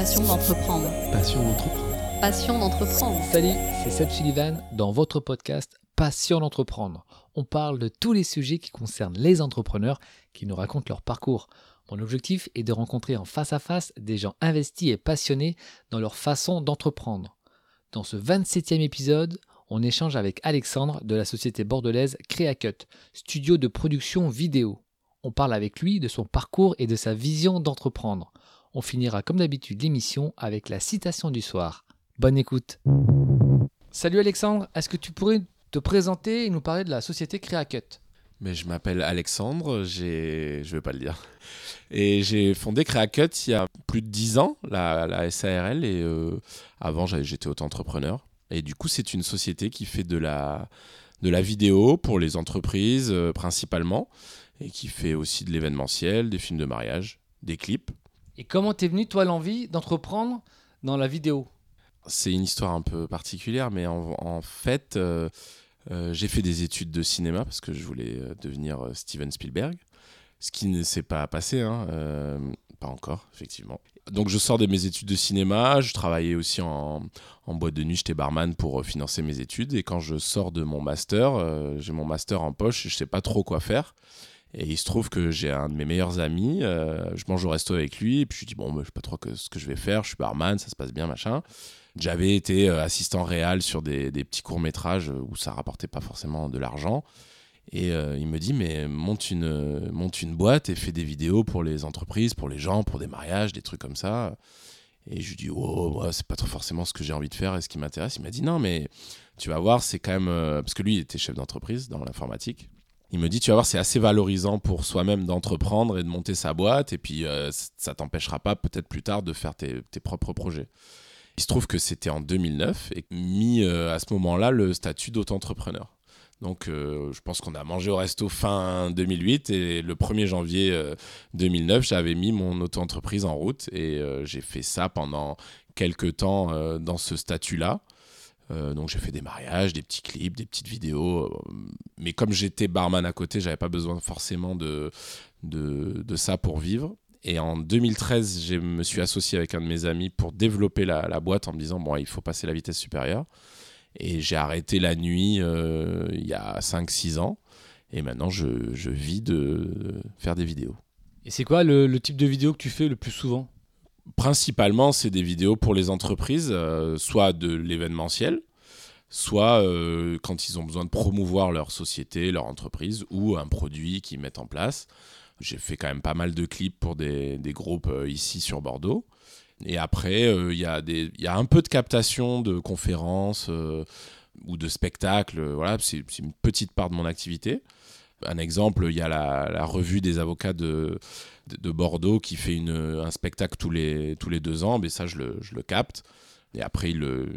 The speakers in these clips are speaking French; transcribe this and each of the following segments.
Passion d'entreprendre. Passion d'entreprendre. Passion d'entreprendre. Salut, c'est Seb Sullivan dans votre podcast Passion d'entreprendre. On parle de tous les sujets qui concernent les entrepreneurs qui nous racontent leur parcours. Mon objectif est de rencontrer en face à face des gens investis et passionnés dans leur façon d'entreprendre. Dans ce 27e épisode, on échange avec Alexandre de la société bordelaise Creacut, studio de production vidéo. On parle avec lui de son parcours et de sa vision d'entreprendre. On finira comme d'habitude l'émission avec la citation du soir. Bonne écoute. Salut Alexandre, est-ce que tu pourrais te présenter et nous parler de la société Creacut? Mais je m'appelle Alexandre, j'ai... je vais pas le dire. Et j'ai fondé Creacut il y a plus de 10 ans, la, la SARL, et euh, avant j'étais auto-entrepreneur. Et du coup, c'est une société qui fait de la, de la vidéo pour les entreprises euh, principalement, et qui fait aussi de l'événementiel, des films de mariage, des clips. Et comment t'es venu, toi, l'envie d'entreprendre dans la vidéo? C'est une histoire un peu particulière, mais en, fait, euh, euh, j'ai fait des études de cinéma parce que je voulais euh, devenir Steven Spielberg, ce qui ne s'est pas passé, hein, pas encore, effectivement. Donc je sors de mes études de cinéma, je travaillais aussi en, boîte de nuit, j'étais barman pour financer mes études, et quand je sors de mon master, j'ai mon master en poche, je sais pas trop quoi faire. Et il se trouve que j'ai un de mes meilleurs amis, euh, je mange au resto avec lui, et puis je dis, bon, bah, je sais pas trop que- ce que je vais faire, je suis barman, ça se passe bien, machin. J'avais été euh, assistant réel sur des, petits courts-métrages où ça rapportait pas forcément de l'argent. Et euh, il me dit, mais monte une, euh, monte une boîte et fais des vidéos pour les entreprises, pour les gens, pour des mariages, des trucs comme ça. Et je lui dis, oh, c'est pas trop forcément ce que j'ai envie de faire et ce qui m'intéresse. Il m'a dit, non, mais tu vas voir, c'est quand même. euh, Parce que lui, il était chef d'entreprise dans l'informatique. Il me dit, tu vas voir, c'est assez valorisant pour soi-même d'entreprendre et de monter sa boîte. Et puis, euh, ça t'empêchera pas, peut-être plus tard, de faire tes, tes propres projets. Il se trouve que c'était en 2009 et mis euh, à ce moment-là le statut d'auto-entrepreneur. Donc, euh, je pense qu'on a mangé au resto fin 2008 et le 1er janvier euh, 2009, j'avais mis mon auto-entreprise en route et euh, j'ai fait ça pendant quelques temps euh, dans ce statut-là. Euh, donc j'ai fait des mariages, des petits clips, des petites vidéos. euh, mais comme j'étais barman à côté, j'avais pas besoin forcément de, de, ça pour vivre. Et en 2013, je me suis associé avec un de mes amis pour développer la, boîte en me disant, bon, il faut passer la vitesse supérieure. Et j'ai arrêté la nuit euh, il y a 5-6 ans. Et maintenant, je, je vis de faire des vidéos. Et c'est quoi le type de vidéo que tu fais le plus souvent? Principalement, c'est des vidéos pour les entreprises, euh, soit de l'événementiel, soit euh, quand ils ont besoin de promouvoir leur société, leur entreprise ou un produit qu'ils mettent en place. J'ai fait quand même pas mal de clips pour des, groupes euh, ici sur Bordeaux. Et après, il y, y a un peu de captation de conférences ou de spectacles. Voilà, c'est une petite part de mon activité. Un exemple, il y a la, revue des avocats de, de, de Bordeaux qui fait un spectacle tous les, tous les deux ans. Mais ça, je le, capte. Et après, il le,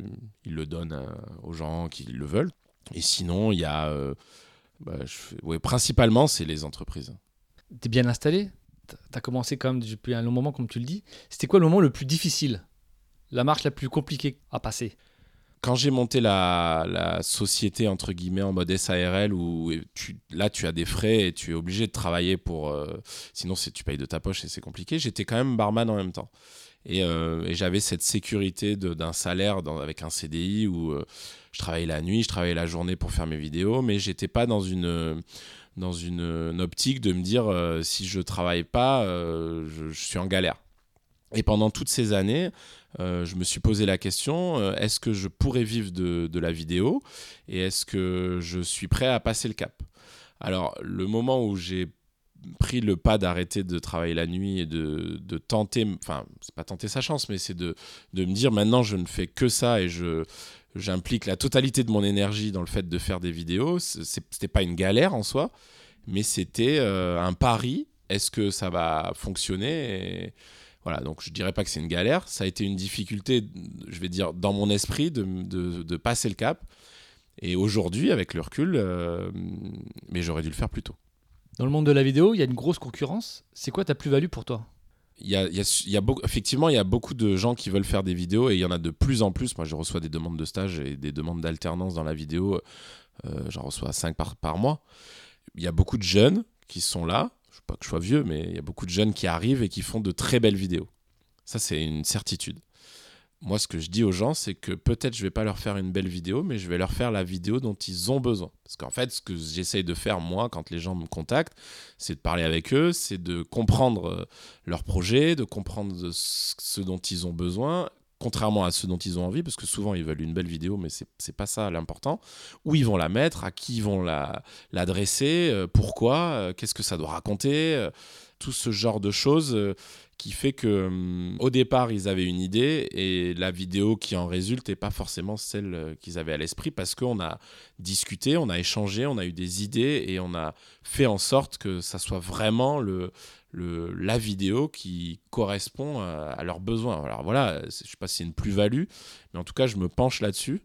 il donne euh, aux gens qui le veulent. Et sinon, il y a. euh, bah, principalement, c'est les entreprises. T'es bien installé? T'as- T'as commencé quand même depuis un long moment, comme tu le dis. C'était quoi le moment le plus difficile? La marche la plus compliquée à passer? Quand j'ai monté la, société entre guillemets en mode SARL où là tu as des frais et tu es obligé de travailler pour euh, sinon tu payes de ta poche et c'est compliqué j'étais quand même barman en même temps. Et, euh, j'avais cette sécurité d'un salaire avec un CDI où euh, je travaillais la nuit je travaillais la journée pour faire mes vidéos mais j'étais pas dans une dans une, optique de me dire si je travaille pas je suis en galère et pendant toutes ces années, euh, je me suis posé la question euh, est-ce que je pourrais vivre de, la vidéo et est-ce que je suis prêt à passer le cap? Alors, le moment où j'ai pris le pas d'arrêter de travailler la nuit et de, tenter, enfin, c'est pas tenter sa chance, mais c'est de, me dire maintenant je ne fais que ça et je j'implique la totalité de mon énergie dans le fait de faire des vidéos. C'était pas une galère en soi, mais c'était euh, un pari. Est-ce que ça va fonctionner voilà, donc je dirais pas que c'est une galère. Ça a été une difficulté, je vais dire, dans mon esprit de, de, de passer le cap. Et aujourd'hui, avec le recul, euh, mais j'aurais dû le faire plus tôt. Dans le monde de la vidéo, il y a une grosse concurrence. C'est quoi ta plus-value pour toi? Il y a, il y a- il y a beaucoup, effectivement, il y a beaucoup de gens qui veulent faire des vidéos et il y en a de plus en plus. Moi, je reçois des demandes de stage et des demandes d'alternance dans la vidéo. Euh, J'en reçois 5 par, par mois. Il y a beaucoup de jeunes qui sont là. Pas que je sois vieux, mais il y a beaucoup de jeunes qui arrivent et qui font de très belles vidéos. Ça, c'est une certitude. Moi, ce que je dis aux gens, c'est que peut-être je vais pas leur faire une belle vidéo, mais je vais leur faire la vidéo dont ils ont besoin. Parce qu'en fait, ce que j'essaye de faire, moi, quand les gens me contactent, c'est de parler avec eux, c'est de comprendre euh, leur projet, de comprendre ce dont ils ont besoin, contrairement à ceux dont ils ont envie, parce que souvent ils veulent une belle vidéo, mais c'est pas ça l'important. Où ils vont la mettre, à qui ils vont l'adresser, euh, pourquoi, euh, qu'est-ce que ça doit raconter, euh, tout ce genre de choses qui fait que hum, au départ ils avaient une idée et la vidéo qui en résulte n'est pas forcément celle qu'ils avaient à l'esprit parce qu'on a discuté, on a échangé, on a eu des idées et on a fait en sorte que ça soit vraiment le, la vidéo qui correspond à, leurs besoins. Alors voilà, je ne sais pas si c'est une plus-value, mais en tout cas, je me penche là-dessus.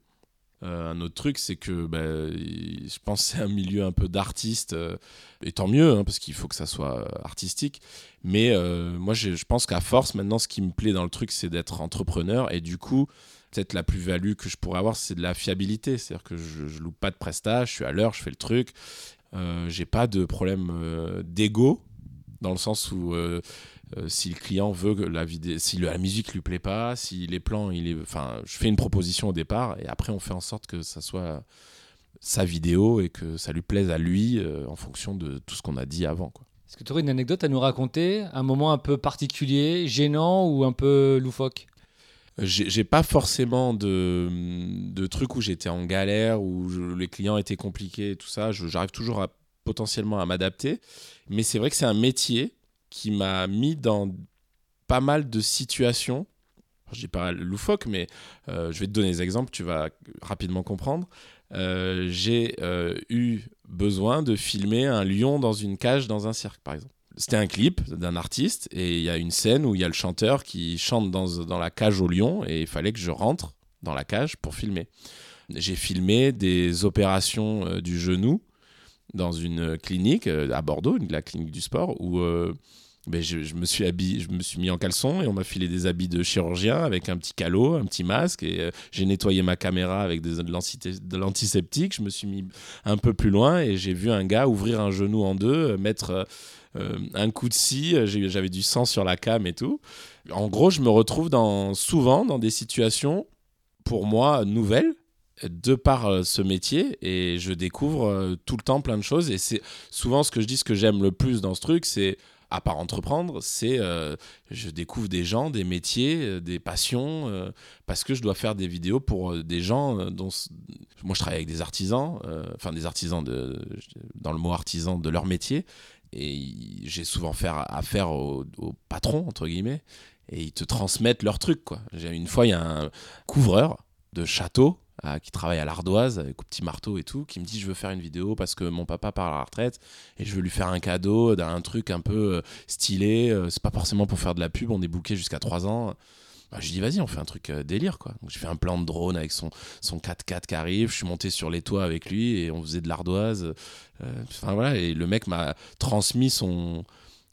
Euh, un autre truc, c'est que bah, je pense c'est un milieu un peu d'artiste, euh, et tant mieux, hein, parce qu'il faut que ça soit artistique. Mais euh, moi, je, pense qu'à force, maintenant, ce qui me plaît dans le truc, c'est d'être entrepreneur, et du coup, peut-être la plus-value que je pourrais avoir, c'est de la fiabilité. C'est-à-dire que je, ne loupe pas de prestage, je suis à l'heure, je fais le truc. j'ai pas de problème d'ego dans le sens où euh, euh, si le client veut que la vidéo, si la musique lui plaît pas, si les plans, il est, enfin, je fais une proposition au départ et après on fait en sorte que ça soit sa vidéo et que ça lui plaise à lui euh, en fonction de tout ce qu'on a dit avant. Quoi. Est-ce que tu aurais une anecdote à nous raconter, un moment un peu particulier, gênant ou un peu loufoque? J'ai pas forcément de, de trucs où j'étais en galère, où les clients étaient compliqués et tout ça. J'arrive toujours à potentiellement à m'adapter. Mais c'est vrai que c'est un métier qui m'a mis dans pas mal de situations. Je dis pas loufoque, mais euh, je vais te donner des exemples, tu vas rapidement comprendre. Euh, j'ai euh, eu besoin de filmer un lion dans une cage dans un cirque, par exemple. C'était un clip d'un artiste et il y a une scène où il y a le chanteur qui chante dans, dans la cage au lion et il fallait que je rentre dans la cage pour filmer. J'ai filmé des opérations du genou dans une clinique euh, à Bordeaux, la clinique du sport, où euh, ben, je, me suis habillé, je me suis mis en caleçon et on m'a filé des habits de chirurgien avec un petit calot, un petit masque et euh, j'ai nettoyé ma caméra avec de l'antiseptique. Je me suis mis un peu plus loin et j'ai vu un gars ouvrir un genou en deux, mettre un coup de scie. J'avais du sang sur la cam et tout. En gros, je me retrouve dans, souvent dans des situations pour moi nouvelles de par euh, ce métier et je découvre euh, tout le temps plein de choses et c'est souvent ce que je dis ce que j'aime le plus dans ce truc c'est à part entreprendre c'est euh, je découvre des gens des métiers des passions parce que je dois faire des vidéos pour des gens dont moi je travaille avec des artisans enfin des artisans de dans le mot artisan de leur métier et j'ai souvent affaire aux, aux patrons entre guillemets et ils te transmettent leurs trucs quoi. Une fois il y a un couvreur de château qui travaille à l'ardoise avec au petit marteau et tout, qui me dit je veux faire une vidéo parce que mon papa part à la retraite et je veux lui faire un cadeau d'un truc un peu euh, stylé. Euh, c'est pas forcément pour faire de la pub, on est booké jusqu'à 3 ans. Bah, je dis vas-y, on fait un truc euh, délire quoi. Donc j'ai fait un plan de drone avec son, son 4x4 qui arrive, je suis monté sur les toits avec lui et on faisait de l'ardoise. Enfin voilà, et le mec m'a transmis son,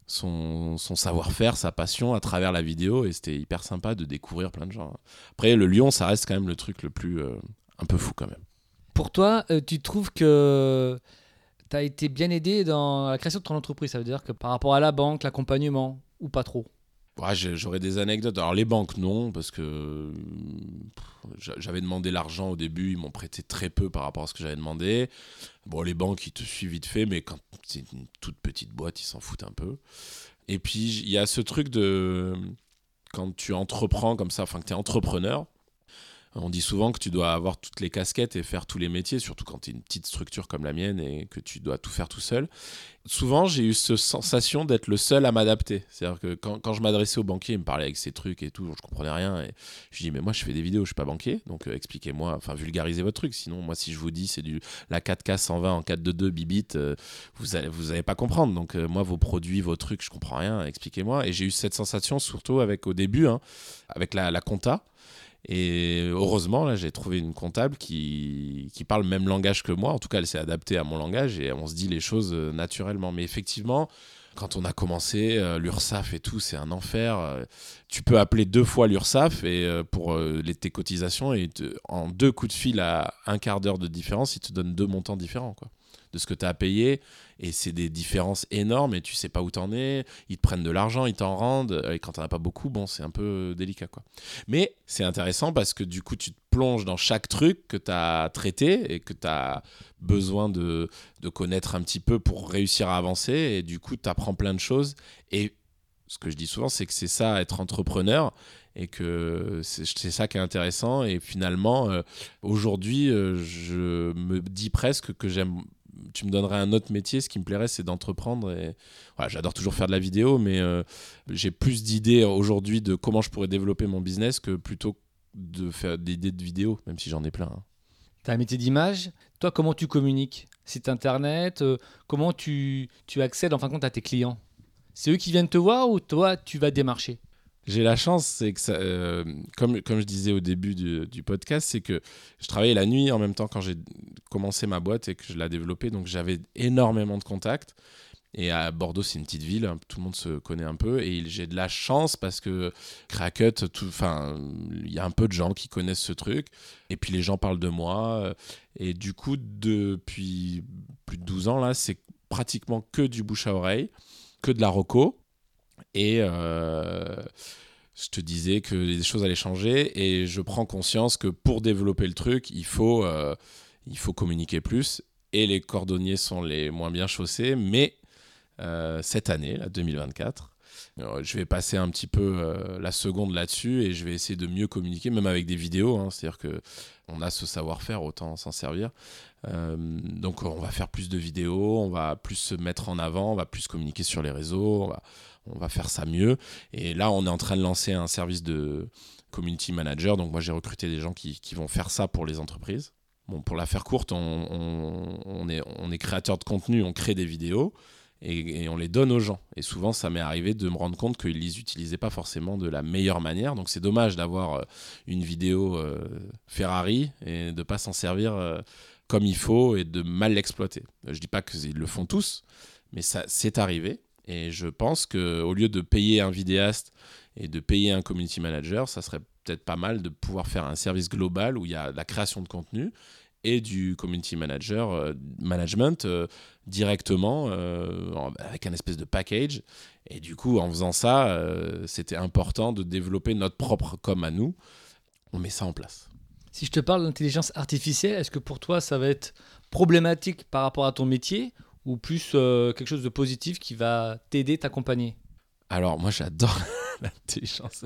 son, savoir-faire, sa passion à travers la vidéo et c'était hyper sympa de découvrir plein de gens. Après, le lion, ça reste quand même le truc le plus euh, un peu fou quand même. Pour toi, euh, tu trouves que tu as été bien aidé dans la création de ton entreprise? Ça veut dire que par rapport à la banque, l'accompagnement, ou pas trop? J'aurais des anecdotes. Alors les banques, non, parce que j'avais demandé l'argent au début, ils m'ont prêté très peu par rapport à ce que j'avais demandé. Bon, les banques, ils te suivent vite fait, mais quand c'est une toute petite boîte, ils s'en foutent un peu. Et puis, il y a ce truc de... Quand tu entreprends comme ça, enfin que tu es entrepreneur, on dit souvent que tu dois avoir toutes les casquettes et faire tous les métiers, surtout quand tu es une petite structure comme la mienne et que tu dois tout faire tout seul. Souvent, j'ai eu cette sensation d'être le seul à m'adapter. C'est-à-dire que quand, je m'adressais au banquier, il me parlait avec ses trucs et tout, je comprenais rien. Et je dis, mais moi, je fais des vidéos, je suis pas banquier, donc euh, expliquez-moi, enfin, vulgarisez votre truc. Sinon, moi, si je vous dis c'est du la 4K 120 en 422 bibit, euh, vous allez, vous allez pas comprendre. Donc, euh, moi, vos produits, vos trucs, je comprends rien, expliquez-moi. Et j'ai eu cette sensation, surtout avec au début, hein, avec la, la compta et heureusement, là, j'ai trouvé une comptable qui, qui parle le même langage que moi. En tout cas, elle s'est adaptée à mon langage et on se dit les choses euh, naturellement. Mais effectivement, quand on a commencé, euh, l'URSSAF et tout, c'est un enfer. Euh, tu peux appeler deux fois l'URSSAF et, pour les, tes cotisations et en deux coups de fil à un quart d'heure de différence, ils te donnent deux montants différents. Quoi. De ce que tu as payé. Et c'est des différences énormes et tu sais pas où t'en es. Ils te prennent de l'argent, ils t'en rendent. Et quand t'en as pas beaucoup, bon, c'est un peu délicat, quoi. Mais c'est intéressant parce que du coup, tu te plonges dans chaque truc que tu as traité et que tu as besoin de, de connaître un petit peu pour réussir à avancer. Et du coup, tu apprends plein de choses. Et ce que je dis souvent, c'est que c'est ça, être entrepreneur, et que c'est ça qui est intéressant. Et finalement, euh, aujourd'hui, euh, je me dis presque que j'aime. Tu me donnerais un autre métier, ce qui me plairait, c'est d'entreprendre. J'adore toujours faire de la vidéo, mais euh, j'ai plus d'idées aujourd'hui de comment je pourrais développer mon business que plutôt de faire des idées de vidéo, même si j'en ai plein. Hein. Tu as un métier d'image. Toi, comment tu communiques? Site internet Comment tu, tu accèdes en fin de compte à tes clients? C'est eux qui viennent te voir ou toi, tu vas démarcher? J'ai la chance, c'est que euh, comme, comme je disais au début du, podcast, c'est que je travaillais la nuit en même temps quand j'ai commencé ma boîte et que je l'ai développée. Donc j'avais énormément de contacts. Et à Bordeaux, c'est une petite ville, hein, tout le monde se connaît un peu. Et j'ai de la chance parce que Crackut, il y a un peu de gens qui connaissent ce truc. Et puis les gens parlent de moi. Et du coup, depuis plus de 12 ans, là, c'est pratiquement que du bouche à oreille que de la roco. Et euh, je te disais que les choses allaient changer et je prends conscience que pour développer le truc, il faut, euh, il faut communiquer plus. Et les cordonniers sont les moins bien chaussés. Mais euh, cette année, la 2024, je vais passer un petit peu la seconde là-dessus et je vais essayer de mieux communiquer, même avec des vidéos. Hein. C'est-à-dire que on a ce savoir-faire, autant s'en servir. Euh, donc on va faire plus de vidéos, on va plus se mettre en avant, on va plus communiquer sur les réseaux, on va, faire ça mieux. Et là, on est en train de lancer un service de community manager. Donc moi, j'ai recruté des gens qui, vont faire ça pour les entreprises. Bon, pour la faire courte, on est créateur de contenu, on crée des vidéos et, on les donne aux gens. Et souvent, ça m'est arrivé de me rendre compte qu'ils les utilisaient pas forcément de la meilleure manière. Donc c'est dommage d'avoir euh, une vidéo euh, Ferrari et de pas s'en servir euh, comme il faut et de mal l'exploiter. Je dis pas qu'ils le font tous, mais ça c'est arrivé. Et je pense qu'au lieu de payer un vidéaste et de payer un community manager, ça serait peut-être pas mal de pouvoir faire un service global où il y a la création de contenu et du community manager euh, management euh, directement euh, avec un espèce de package. Et du coup, en faisant ça, c'était important de développer notre propre com à nous. On met ça en place. Si je te parle d'intelligence artificielle, est-ce que pour toi ça va être problématique par rapport à ton métier ou plus quelque chose de positif qui va t'aider, t'accompagner? Alors moi j'adore l'intelligence.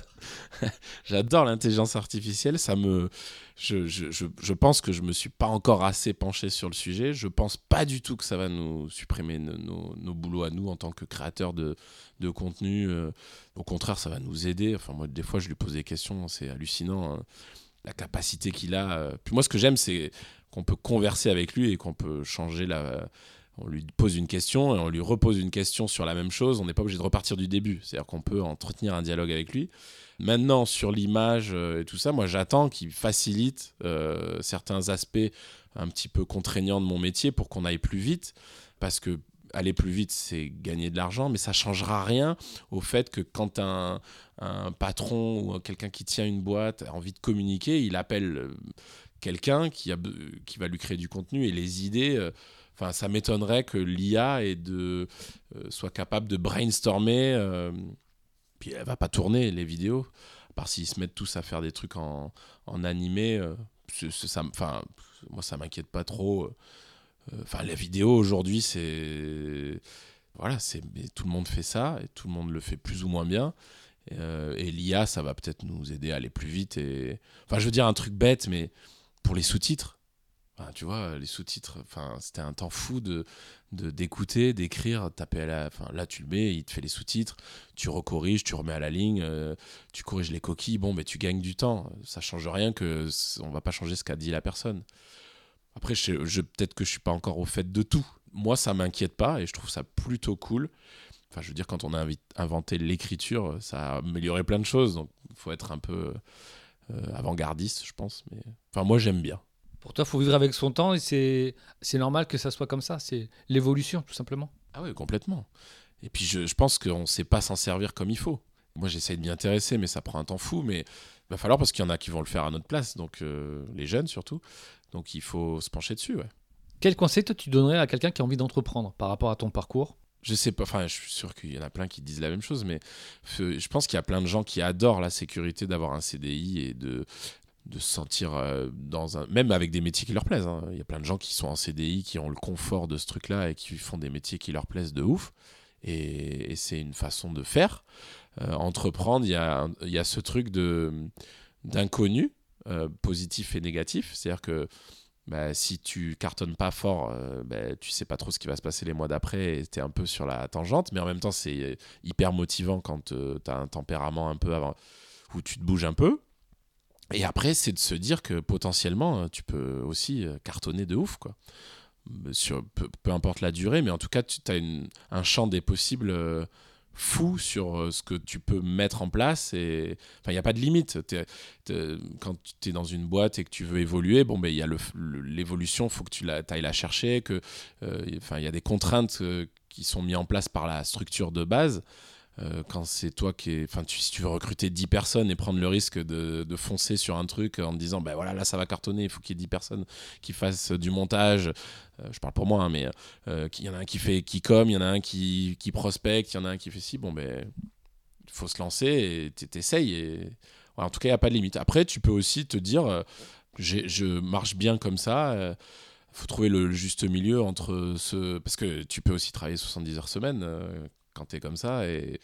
J'adore l'intelligence artificielle. Ça me, je, je, je, pense que je me suis pas encore assez penché sur le sujet. Je pense pas du tout que ça va nous supprimer nos, nos, boulots à nous en tant que créateurs de, de contenu. Euh. Au contraire, ça va nous aider. Enfin, moi, des fois, je lui pose des questions. C'est hallucinant. Hein, la capacité qu'il a. Euh. Puis moi, ce que j'aime, c'est qu'on peut converser avec lui et qu'on peut changer la on lui pose une question et on lui repose une question sur la même chose. On n'est pas obligé de repartir du début. C'est-à-dire qu'on peut entretenir un dialogue avec lui. Maintenant, sur l'image euh, et tout ça, moi j'attends qu'il facilite euh, certains aspects un petit peu contraignants de mon métier pour qu'on aille plus vite. Parce que aller plus vite, c'est gagner de l'argent, mais ça changera rien au fait que quand un, patron ou quelqu'un qui tient une boîte a envie de communiquer, il appelle euh, quelqu'un qui, qui va lui créer du contenu et les idées Enfin, ça m'étonnerait que l'IA euh, soit capable de brainstormer. Euh, puis elle va pas tourner les vidéos, à part s'ils se mettent tous à faire des trucs en, en animé. Euh, ça, moi, ça m'inquiète pas trop. Enfin, la vidéo aujourd'hui, c'est voilà, c'est tout le monde fait ça et tout le monde le fait plus ou moins bien. et l'IA, ça va peut-être nous aider à aller plus vite. Enfin, je veux dire un truc bête, mais pour les sous-titres tu vois, les sous-titres, enfin, c'était un temps fou de d'écouter, d'écrire, taper à la, enfin, là tu le mets, il te fait les sous-titres, tu recorriges, tu remets à la ligne, euh, tu corriges les coquilles, bon, mais tu gagnes du temps. Ça change rien que on va pas changer ce qu'a dit la personne. Après, je, je peut-être que je suis pas encore au fait de tout. Moi, ça m'inquiète pas et je trouve ça plutôt cool. Enfin, je veux dire, quand on a inventé l'écriture, ça a amélioré plein de choses, donc il faut être un peu euh, avant-gardiste, je pense. Mais enfin, moi, j'aime bien. Pour toi, il faut vivre avec son temps et c'est, c'est normal que ça soit comme ça. C'est l'évolution, tout simplement. Ah oui, complètement. Et puis, je, je pense qu'on ne sait pas s'en servir comme il faut. Moi, j'essaie de m'y intéresser, mais ça prend un temps fou. Mais il va falloir parce qu'il y en a qui vont le faire à notre place, donc euh, les jeunes surtout. Donc, il faut se pencher dessus. Ouais. Quel conseil toi, tu donnerais à quelqu'un qui a envie d'entreprendre par rapport à ton parcours? Je sais pas, enfin, je suis sûr qu'il y en a plein qui disent la même chose, mais je pense qu'il y a plein de gens qui adorent la sécurité d'avoir un CDI et de, de se sentir euh, dans un. Même avec des métiers qui leur plaisent. hein. Il y a plein de gens qui sont en CDI, qui ont le confort de ce truc-là et qui font des métiers qui leur plaisent de ouf. Et, c'est une façon de faire. Euh, entreprendre, il y a, il y a ce truc de d'inconnu, euh, positif et négatif. C'est-à-dire que bah, si tu cartonnes pas fort, euh, bah, tu sais pas trop ce qui va se passer les mois d'après et tu es un peu sur la tangente. Mais en même temps, c'est hyper motivant quand tu as un tempérament un peu avant, où tu te bouges un peu. Et après, c'est de se dire que potentiellement, tu peux aussi euh, cartonner de ouf. Quoi. Sur, peu, importe la durée, mais en tout cas, tu as un champ des possibles euh, fou sur euh, ce que tu peux mettre en place et enfin il n'y a pas de limite quand tu es dans une boîte et que tu veux évoluer bon ben il y a l'évolution faut que tu ailles la chercher euh, enfin il y a des contraintes euh, qui sont mises en place par la structure de base Euh, quand c'est toi qui est enfin si tu veux recruter 10 personnes et prendre le risque de, foncer sur un truc en te disant ben voilà là ça va cartonner il faut qu'il y ait 10 personnes qui fassent du montage euh, je parle pour moi hein, mais euh, il y en a un qui fait qui com, il y en a un qui, qui prospecte, il y en a un qui fait ci. Bon, ben, il faut se lancer et t'essayes. Et... en tout cas, il n'y a pas de limite. Après, tu peux aussi te dire, je marche bien comme ça. Faut trouver le juste milieu entre ce. Parce que tu peux aussi travailler 70 heures semaine quand tu es comme ça. Et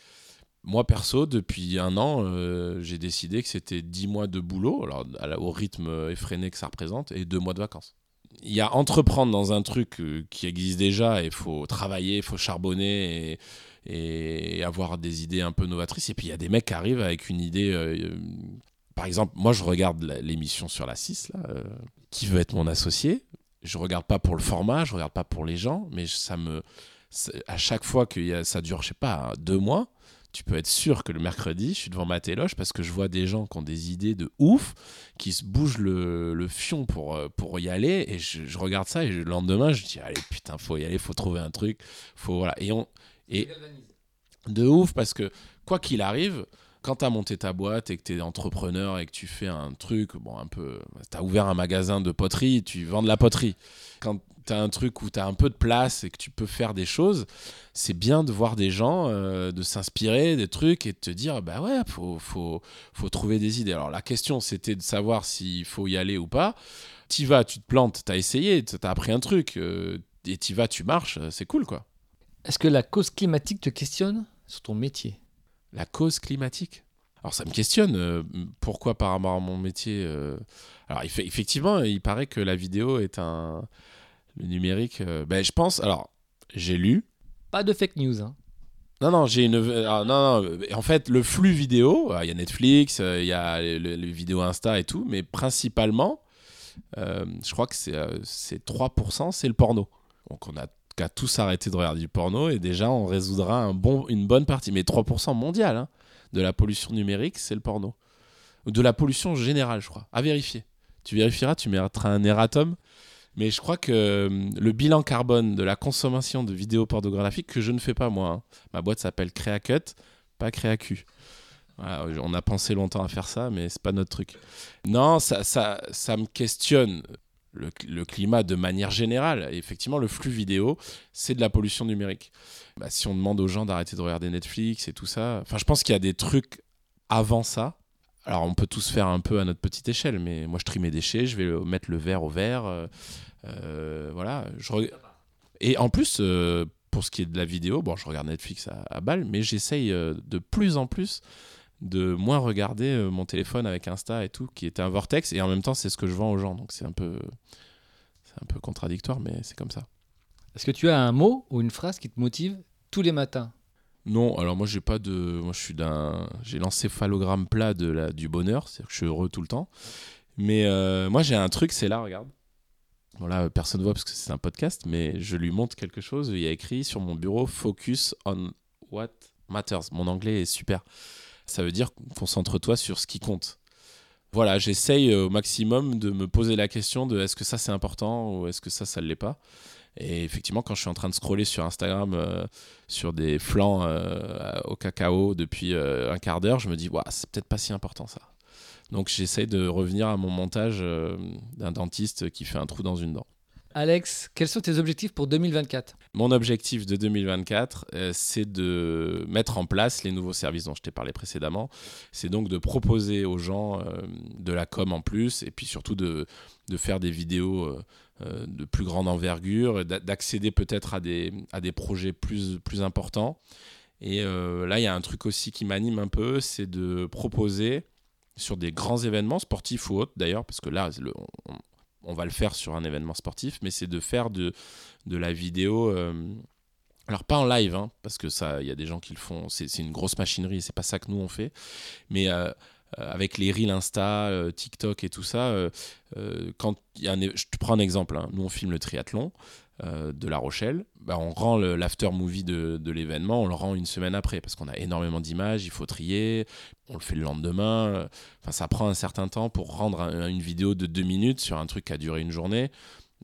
moi, perso, depuis un an, euh, j'ai décidé que c'était 10 mois de boulot, alors, au rythme effréné que ça représente, et 2 mois de vacances il y a entreprendre dans un truc euh, qui existe déjà il faut travailler, il faut charbonner et, et avoir des idées un peu novatrices. Et puis il y a des mecs qui arrivent avec une idée. euh, par exemple, moi je regarde l'émission sur la 6, là, qui veut être mon associé. Je regarde pas pour le format, je regarde pas pour les gens, mais ça me. À chaque fois que y a- ça dure, je sais pas, deux mois, tu peux être sûr que le mercredi, je suis devant ma téloche parce que je vois des gens qui ont des idées de ouf, qui se bougent le, le fion pour, euh, pour y aller. Et je, je regarde ça et le lendemain, je dis, allez, putain, faut y aller, faut trouver un truc. Faut, voilà. Et, on, et de ouf parce que, quoi qu'il arrive, quand tu as monté ta boîte et que tu es entrepreneur et que tu fais un truc, bon, un peu. Tu as ouvert un magasin de poterie, tu vends de la poterie. Quand tu as un truc où tu as un peu de place et que tu peux faire des choses, c'est bien de voir des gens, euh, de s'inspirer des trucs et de te dire, bah ouais, faut, faut, faut trouver des idées. Alors la question, c'était de savoir s'il faut y aller ou pas. T'y vas, tu te plantes, t'as essayé, t'as appris un truc, euh, et t'y vas, tu marches, euh, c'est cool quoi. Est-ce que la cause climatique te questionne sur ton métier? La cause climatique alors ça me questionne, euh, pourquoi par rapport à mon métier euh, Alors effectivement, il paraît que la vidéo est un... Le numérique, euh, ben, je pense, alors j'ai lu, Pas de fake news. Hein. Non, non, j'ai une. ah, non, non, en fait, le flux vidéo, il y a Netflix, euh, il y a les, vidéos Insta et tout, mais principalement, euh, je crois que c'est euh, c'est 3%, c'est le porno. Donc on a qu'à tous arrêter de regarder du porno et déjà on résoudra une bonne partie. Mais 3% mondial hein, de la pollution numérique, c'est le porno. De la pollution générale, je crois. À vérifier. Tu vérifieras, tu mettras un erratum. Mais je crois que euh, le bilan carbone de la consommation de vidéos pornographiques, que je ne fais pas moi, hein. ma boîte s'appelle CréaCut, pas CréaQ. Voilà, on a pensé longtemps à faire ça, mais c'est pas notre truc. Non, ça, ça, ça me questionne le, le climat de manière générale. Effectivement, le flux vidéo, c'est de la pollution numérique. Bah, si on demande aux gens d'arrêter de regarder Netflix et tout ça, enfin, je pense qu'il y a des trucs avant ça. Alors, on peut tous faire un peu à notre petite échelle, mais moi, je trie mes déchets, je vais mettre le verre au verre. euh, euh, voilà. Je re- Et en plus, euh, pour ce qui est de la vidéo, bon, je regarde Netflix à, à balle, mais j'essaye de plus en plus de moins regarder euh, mon téléphone avec Insta et tout, qui était un vortex, et en même temps, c'est ce que je vends aux gens, donc c'est un peu, c'est un peu contradictoire, mais c'est comme ça. Est-ce que tu as un mot ou une phrase qui te motive tous les matins? Non, alors moi j'ai pas de, moi je suis d'un, j'ai l'encéphalogramme plat de la, du bonheur, c'est-à-dire que je suis heureux tout le temps. Mais euh, moi j'ai un truc, c'est là, regarde. Bon là personne voit parce que c'est un podcast, mais je lui montre quelque chose. Il y a écrit sur mon bureau "Focus on what matters". Mon anglais est super. Ça veut dire concentre-toi sur ce qui compte. Voilà, j'essaye euh, au maximum de me poser la question de est-ce que ça c'est important ou est-ce que ça ça ne l'est pas. Et effectivement, quand je suis en train de scroller sur Instagram euh, sur des flancs euh, au cacao depuis euh, un quart d'heure, je me dis, Ouah, c'est peut-être pas si important ça. Donc j'essaie de revenir à mon montage d'un dentiste qui fait un trou dans une dent. Alex, quels sont tes objectifs pour 2024 Mon objectif de 2024, euh, c'est de mettre en place les nouveaux services dont je t'ai parlé précédemment. C'est donc de proposer aux gens euh, de la com en plus et puis surtout de, de faire des vidéos euh, de plus grande envergure, d'accéder peut-être à des, à des projets plus, plus importants. Et là, il y a un truc aussi qui m'anime un peu, c'est de proposer sur des grands événements sportifs ou autres d'ailleurs, parce que là, on va le faire sur un événement sportif, mais c'est de faire de, de la vidéo. Euh, alors pas en live, hein, parce que ça, il y a des gens qui le font. C'est une grosse machinerie, c'est pas ça que nous on fait. Mais euh, euh, avec les reels Insta, TikTok et tout ça, quand y a je te prends un exemple. Hein. nous on filme le triathlon. Euh, de La Rochelle, bah, on rend l'after movie de, l'événement, on le rend une semaine après parce qu'on a énormément d'images, il faut trier, on le fait le lendemain. Enfin, ça prend un certain temps pour rendre une vidéo de deux minutes sur un truc qui a duré une journée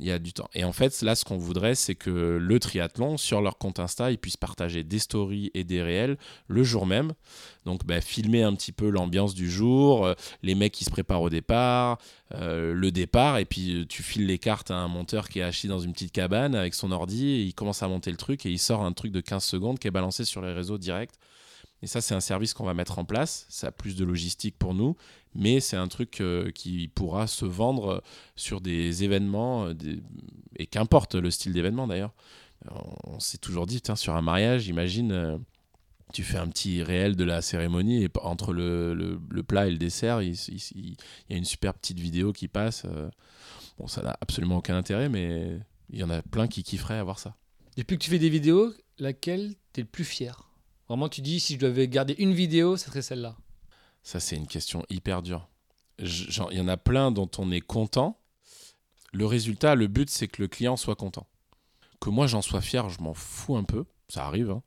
il y a du temps. Et en fait, là, ce qu'on voudrait, c'est que le triathlon, sur leur compte Insta, ils puissent partager des stories et des réels le jour même. Donc, bah, filmer un petit peu l'ambiance du jour, euh, les mecs qui se préparent au départ, euh, le départ, et puis euh, tu files les cartes à un monteur qui est assis dans une petite cabane avec son ordi, et il commence à monter le truc, et il sort un truc de 15 secondes qui est balancé sur les réseaux directs. Et ça, c'est un service qu'on va mettre en place. Ça a plus de logistique pour nous, mais c'est un truc euh, qui pourra se vendre sur des événements, euh, et qu'importe le style d'événement d'ailleurs. On, s'est toujours dit, sur un mariage, imagine, euh, tu fais un petit réel de la cérémonie et entre le, plat et le dessert, il, il, y a une super petite vidéo qui passe. bon, ça n'a absolument aucun intérêt, mais il y en a plein qui kifferaient avoir ça. Depuis que tu fais des vidéos, laquelle t'es le plus fier? Vraiment, tu dis, si je devais garder une vidéo, ce serait celle-là. Ça, c'est une question hyper dure. Il y en a plein dont on est content. Le résultat, le but, c'est que le client soit content. Que moi, j'en sois fier, je m'en fous un peu. Ça arrive. Hein.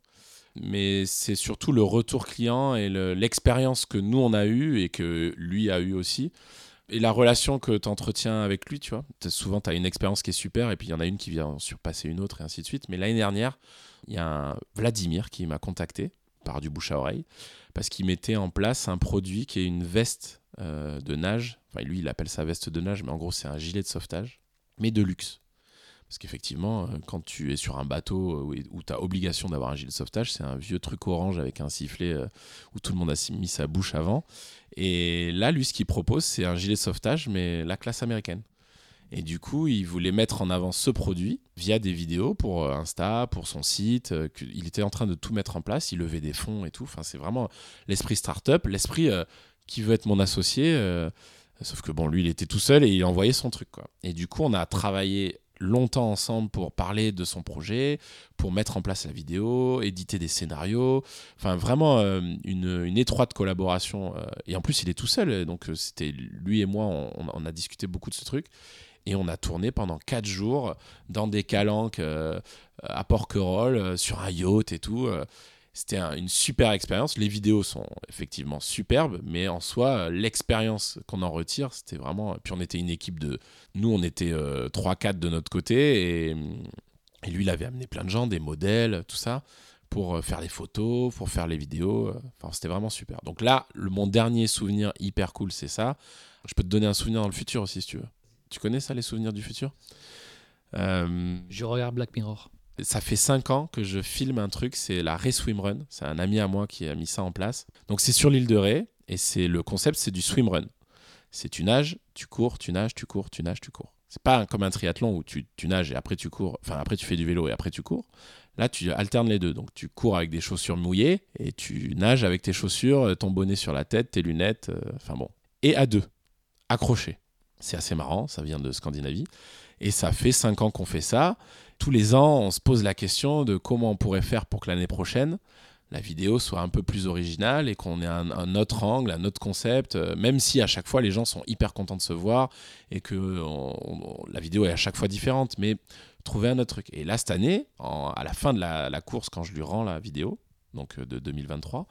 Mais c'est surtout le retour client et l'expérience que nous, on a eue et que lui a eu aussi. Et la relation que tu entretiens avec lui, tu vois. Souvent, tu as une expérience qui est super et puis il y en a une qui vient surpasser une autre et ainsi de suite. Mais l'année dernière, il y a un Vladimir qui m'a contacté par du bouche à oreille parce qu'il mettait en place un produit qui est une veste euh, de nage. Enfin, lui, il appelle ça veste de nage, mais en gros, c'est un gilet de sauvetage, mais de luxe. Parce qu'effectivement, euh, quand tu es sur un bateau euh, où tu as obligation d'avoir un gilet de sauvetage, c'est un vieux truc orange avec un sifflet où tout le monde a mis sa bouche avant. Et là, lui, ce qu'il propose, c'est un gilet de sauvetage, mais la classe américaine. Et du coup, il voulait mettre en avant ce produit via des vidéos pour euh, Insta, pour son site. Euh, il était en train de tout mettre en place. Il levait des fonds et tout. Enfin, c'est vraiment l'esprit startup, l'esprit euh, qui veut être mon associé. sauf que bon, lui, il était tout seul et il envoyait son truc. Et du coup, on a travaillé longtemps ensemble pour parler de son projet, pour mettre en place la vidéo, éditer des scénarios. Enfin, vraiment une, étroite collaboration. et en plus, il est tout seul. Donc, c'était lui et moi, on, a discuté beaucoup de ce truc. Et on a tourné pendant 4 jours dans des calanques euh, à Porquerolles, euh, sur un yacht et tout. Euh. C'était une super expérience. Les vidéos sont effectivement superbes, mais en soi, l'expérience qu'on en retire, c'était vraiment. Puis on était une équipe de. Nous, on était 3-4 de notre côté, et, lui, il avait amené plein de gens, des modèles, tout ça pour faire les photos, pour faire les vidéos. Enfin, c'était vraiment super. Donc là, mon dernier souvenir hyper cool, c'est ça. Je peux te donner un souvenir dans le futur aussi, si tu veux. Tu connais ça, les souvenirs du futur? Euh, Je regarde Black Mirror. Ça fait 5 ans que je filme un truc, c'est la Ray Swimrun. C'est un ami à moi qui a mis ça en place. Donc c'est sur l'île de Ré et c'est le concept, c'est du swimrun. C'est tu nages, tu cours, tu nages, tu cours, tu nages, tu cours. C'est pas comme un triathlon où tu, nages et après tu cours, enfin après tu fais du vélo et après tu cours. Là, tu alternes les deux. Donc tu cours avec des chaussures mouillées et tu nages avec tes chaussures, ton bonnet sur la tête, tes lunettes, euh, enfin bon. Et à deux, accroché. C'est assez marrant, ça vient de Scandinavie. Et ça fait cinq ans qu'on fait ça. Tous les ans, on se pose la question de comment on pourrait faire pour que l'année prochaine, la vidéo soit un peu plus originale et qu'on ait un, autre angle, un autre concept, euh, même si à chaque fois les gens sont hyper contents de se voir et que la vidéo est à chaque fois différente, mais trouver un autre truc. Et là, cette année, à la fin de la, course, quand je lui rends la vidéo, donc euh, de 2023,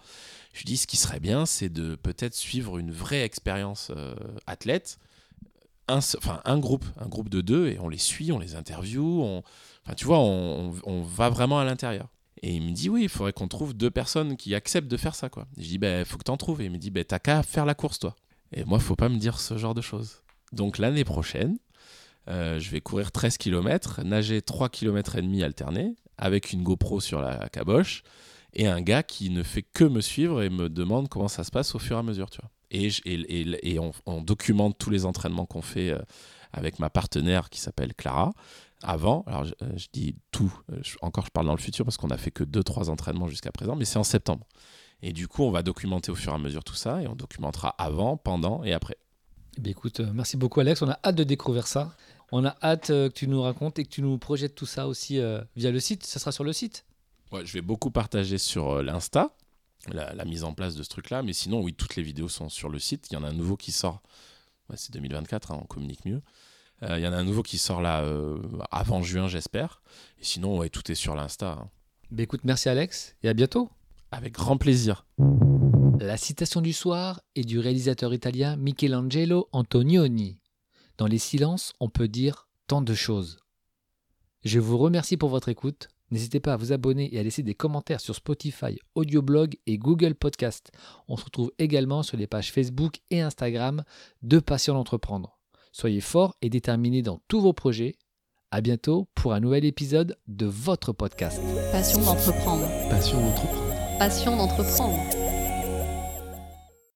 je dis ce qui serait bien, c'est de peut-être suivre une vraie expérience euh, athlète un, enfin, un groupe, un groupe de deux, et on les suit, on les interviewe, on, enfin, tu vois, on, va vraiment à l'intérieur. Et il me dit, oui, il faudrait qu'on trouve deux personnes qui acceptent de faire ça, quoi. je dis, ben, faut que t'en trouves. Il me dit, ben, t'as qu'à faire la course, toi. Et moi, faut pas me dire ce genre de choses. Donc, l'année prochaine, Euh, je vais courir 13 km, nager 3 km et demi alternés avec une GoPro sur la caboche et un gars qui ne fait que me suivre et me demande comment ça se passe au fur et à mesure, tu vois. Et, et, et, on, documente tous les entraînements qu'on fait euh, avec ma partenaire qui s'appelle Clara. Avant, alors je, euh, dis tout, encore je parle dans le futur parce qu'on a fait que 2-3 entraînements jusqu'à présent, mais c'est en septembre. Et du coup, on va documenter au fur et à mesure tout ça et on documentera avant, pendant et après. Eh écoute, merci beaucoup Alex, on a hâte de découvrir ça. On a hâte euh, que tu nous racontes et que tu nous projettes tout ça aussi euh, via le site. Ça sera sur le site Ouais, je vais beaucoup partager sur euh, l'Insta, la, mise en place de ce truc-là. Mais sinon, oui, toutes les vidéos sont sur le site. Il y en a un nouveau qui sort. c'est 2024, hein, on communique mieux. Il y en a un nouveau qui sort là avant juin, j'espère. Et sinon, ouais, tout est sur l'Insta. Hein. Bah, écoute, merci Alex et à bientôt. Avec grand plaisir. La citation du soir est du réalisateur italien Michelangelo Antonioni. Dans les silences, on peut dire tant de choses. Je vous remercie pour votre écoute. N'hésitez pas à vous abonner et à laisser des commentaires sur Spotify, Audioblog et Google Podcast. On se retrouve également sur les pages Facebook et Instagram de Passion d'entreprendre. Soyez forts et déterminés dans tous vos projets. À bientôt pour un nouvel épisode de votre podcast. Passion d'entreprendre. Passion d'entreprendre. Passion d'entreprendre.